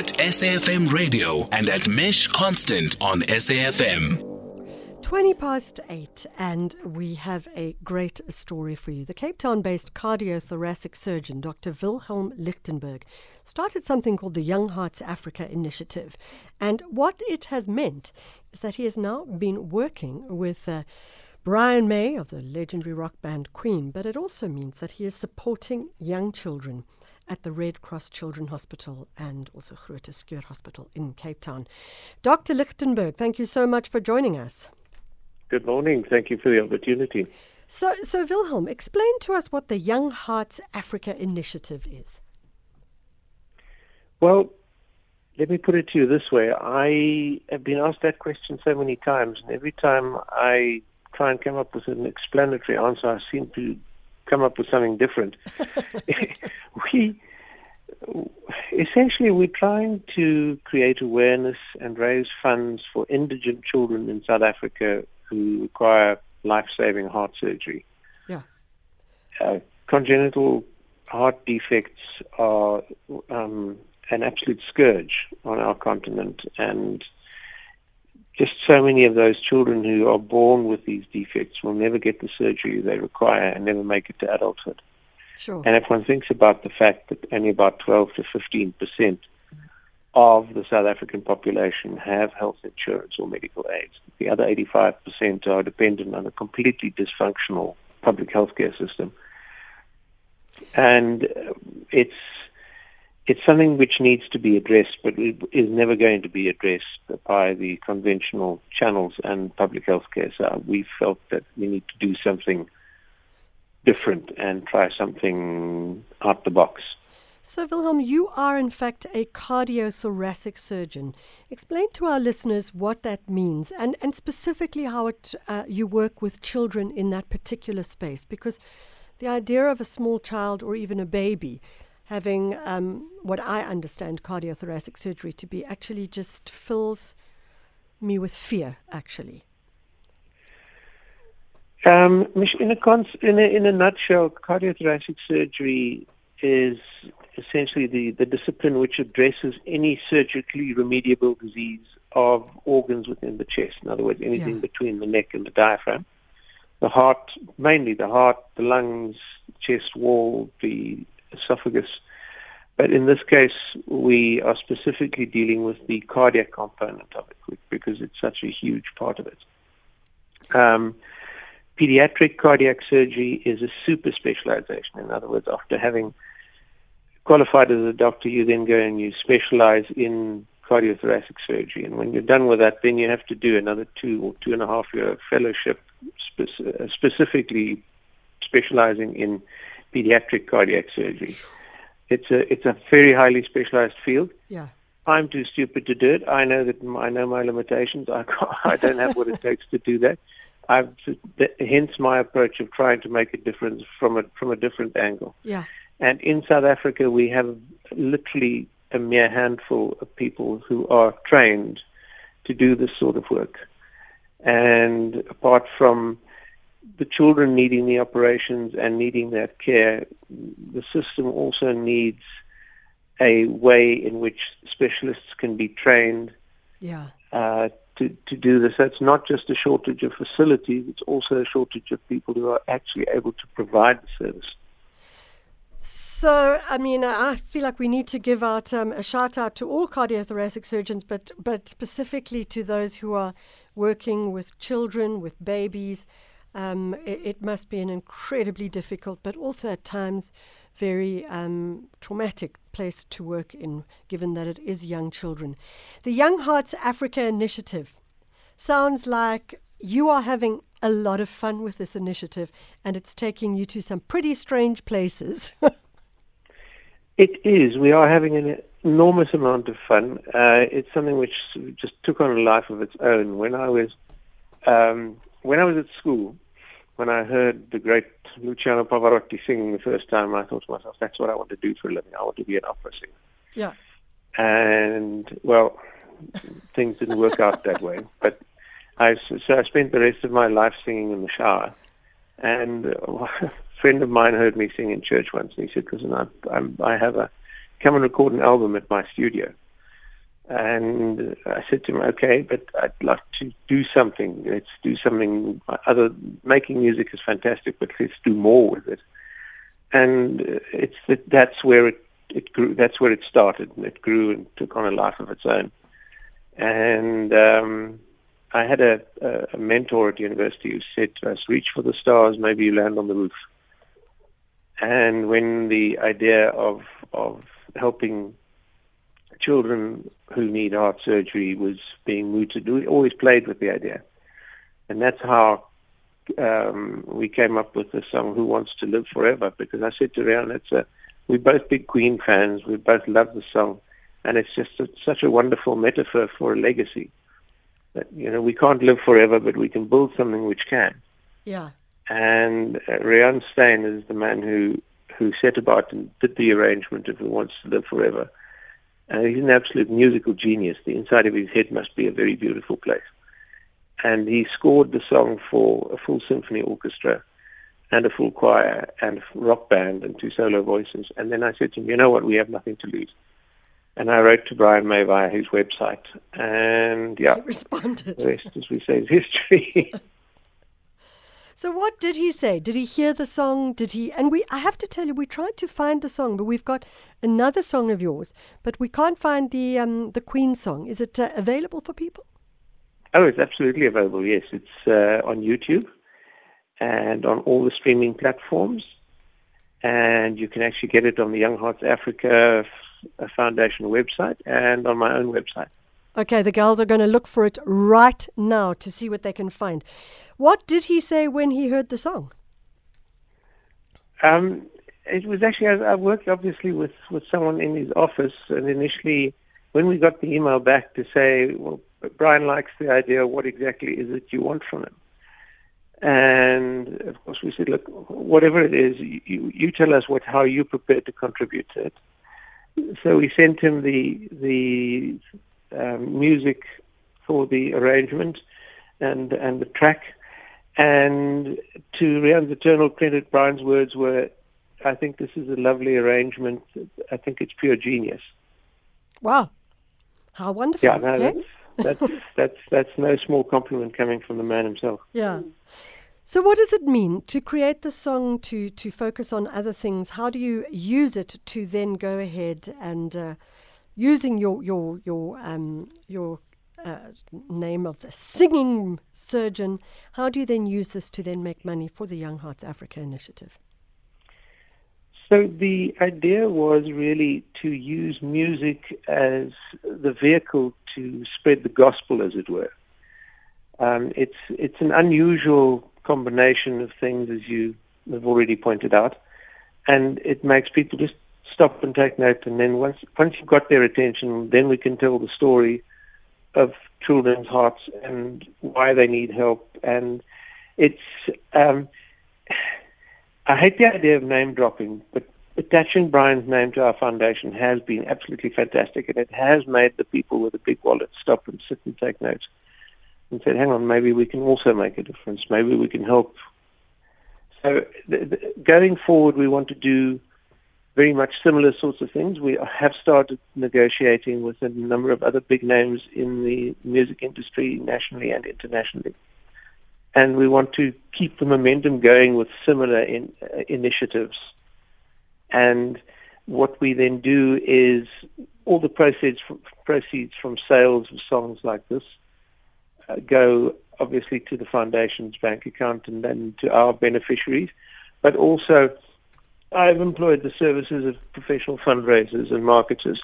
at SAFM Radio and at Mesh Constant on SAFM. 20 past 8, and we have a great story for you. The Cape Town based cardiothoracic surgeon, Dr. Wilhelm Lichtenberg, started something called the Young Hearts Africa Initiative. And what it has meant is that he has now been working with. Uh, Brian May of the legendary rock band Queen, but it also means that he is supporting young children at the Red Cross Children Hospital and also Groote Schuur Hospital in Cape Town. Dr. Lichtenberg, thank you so much for joining us. Good morning. Thank you for the opportunity. So, so Wilhelm, explain to us what the Young Hearts Africa Initiative is. Well, let me put it to you this way. I have been asked that question so many times, and every time I try and come up with an explanatory answer, I seem to come up with something different. essentially we're trying to create awareness and raise funds for indigent children in South Africa who require life-saving heart surgery. Yeah. Uh, congenital heart defects are um, an absolute scourge on our continent, and just so many of those children who are born with these defects will never get the surgery they require and never make it to adulthood. Sure. And if one thinks about the fact that only about 12 to 15 percent of the South African population have health insurance or medical aids, the other 85 percent are dependent on a completely dysfunctional public healthcare system. And uh, it's it's something which needs to be addressed, but it is never going to be addressed by the conventional channels and public health care. So we felt that we need to do something different and try something out the box. So, Wilhelm, you are in fact a cardiothoracic surgeon. Explain to our listeners what that means and, and specifically how it, uh, you work with children in that particular space. Because the idea of a small child or even a baby having um, what I understand cardiothoracic surgery to be actually just fills me with fear, actually. Um, in, a cons- in, a, in a nutshell, cardiothoracic surgery is essentially the, the discipline which addresses any surgically remediable disease of organs within the chest. In other words, anything yeah. between the neck and the diaphragm. The heart, mainly the heart, the lungs, chest wall, the esophagus. But in this case, we are specifically dealing with the cardiac component of it because it's such a huge part of it. Um, pediatric cardiac surgery is a super specialization. In other words, after having qualified as a doctor, you then go and you specialize in cardiothoracic surgery. And when you're done with that, then you have to do another two or two and a half year fellowship, spe- uh, specifically specializing in pediatric cardiac surgery. It's a it's a very highly specialized field. Yeah. I'm too stupid to do it. I know that I know my limitations. I I don't have what it takes to do that. I've hence my approach of trying to make a difference from a from a different angle. Yeah. And in South Africa, we have literally a mere handful of people who are trained to do this sort of work. And apart from the children needing the operations and needing that care, the system also needs a way in which specialists can be trained yeah. uh, to, to do this. It's not just a shortage of facilities, it's also a shortage of people who are actually able to provide the service. So, I mean, I feel like we need to give out um, a shout out to all cardiothoracic surgeons, but but specifically to those who are working with children, with babies. Um, it, it, must be an incredibly difficult, but also at times very um, traumatic place to work in, given that it is young children. The Young Hearts Africa Initiative sounds like you are having a lot of fun with this initiative and it's taking you to some pretty strange places. it is. We are having an enormous amount of fun. Uh, it's something which just took on a life of its own. When I was um, when I was at school, when I heard the great Luciano Pavarotti singing the first time, I thought to myself, "That's what I want to do for a living. I want to be an opera singer." Yeah. And well, things didn't work out that way, but I, so I spent the rest of my life singing in the shower. And a friend of mine heard me sing in church once, and he said, "Listen, I, I'm, I have a come and record an album at my studio." And I said to him, okay, but I'd like to do something. Let's do something other. Making music is fantastic, but let's do more with it. And it's that that's where it, it grew. That's where it started. And it grew and took on a life of its own. And um, I had a, a mentor at university who said to us, reach for the stars, maybe you land on the roof. And when the idea of, of helping children who need heart surgery was being mooted, we always played with the idea. And that's how um, we came up with the song "Who Wants to Live Forever" because I said to Rian, "It's a we're both big Queen fans. We both love the song, and it's just a, such a wonderful metaphor for a legacy." that you know we can't live forever, but we can build something which can. Yeah. And uh, Rian Stein is the man who who set about and did the arrangement of Who Wants to Live Forever. Uh, he's an absolute musical genius. The inside of his head must be a very beautiful place. And he scored the song for a full symphony orchestra and a full choir and a rock band and two solo voices. And then I said to him, you know what, we have nothing to lose. And I wrote to Brian May via his website. And yeah, he responded. The rest, as we say, is history. so what did he say? Did he hear the song? Did he? And we, I have to tell you, we tried to find the song, but we've got another song of yours, but we can't find the um, the Queen song. Is it uh, available for people? Oh, it's absolutely available. Yes, it's uh, on YouTube and on all the streaming platforms, and you can actually get it on the Young Hearts Africa Foundation website and on my own website. Okay, the girls are going to look for it right now to see what they can find. What did he say when he heard the song? Um, it was actually I, I worked obviously with with someone in his office, and initially, when we got the email back to say, well, Brian likes the idea. What exactly is it you want from him? And of course, we said, look, whatever it is, you, you tell us what how you prepared to contribute to it so we sent him the the um, music for the arrangement and and the track. And to Rian's eternal credit, Brian's words were, "I think this is a lovely arrangement. I think it's pure genius." Wow, how wonderful! Yeah, no, that's, that's that's that's no small compliment coming from the man himself. Yeah. So, what does it mean to create the song to to focus on other things? How do you use it to then go ahead and uh, using your your your um, your uh, name of the singing surgeon? How do you then use this to then make money for the Young Hearts Africa initiative? So the idea was really to use music as the vehicle to spread the gospel, as it were. Um, it's it's an unusual combination of things, as you have already pointed out, and it makes people just stop and take note. And then once once you've got their attention, then we can tell the story of children's hearts and why they need help. And it's um, I hate the idea of name dropping, but attaching Brian's name to our foundation has been absolutely fantastic, and it has made the people with the big wallets stop and sit and take notes and said, hang on, maybe we can also make a difference. Maybe we can help. So going forward, we want to do very much similar sorts of things. We have started negotiating with a number of other big names in the music industry, nationally and internationally. And we want to keep the momentum going with similar in, uh, initiatives. And what we then do is all the proceeds from, proceeds from sales of songs like this uh, go obviously to the foundation's bank account and then to our beneficiaries. But also, I've employed the services of professional fundraisers and marketers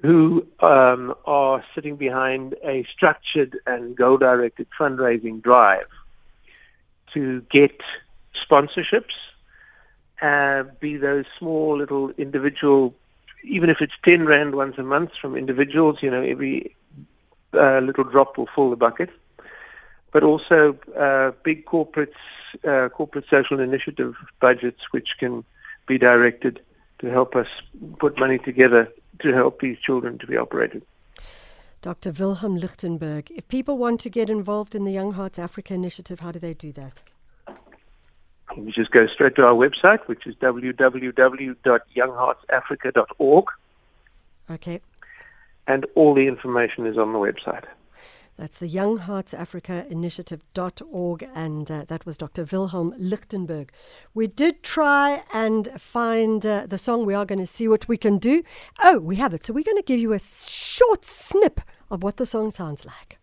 who um, are sitting behind a structured and goal-directed fundraising drive to get sponsorships, uh, be those small little individual, even if it's 10 rand once a month from individuals, you know, every uh, little drop will fill the bucket. But also uh, big corporates, uh, corporate social initiative budgets, which can be directed to help us put money together to help these children to be operated. Dr. Wilhelm Lichtenberg, if people want to get involved in the Young Hearts Africa initiative, how do they do that? You just go straight to our website, which is www.youngheartsafrica.org. Okay. and all the information is on the website. That's the Young Hearts Africa Initiative.org, and uh, that was Dr. Wilhelm Lichtenberg. We did try and find uh, the song. We are going to see what we can do. Oh, we have it. So we're going to give you a short snip of what the song sounds like.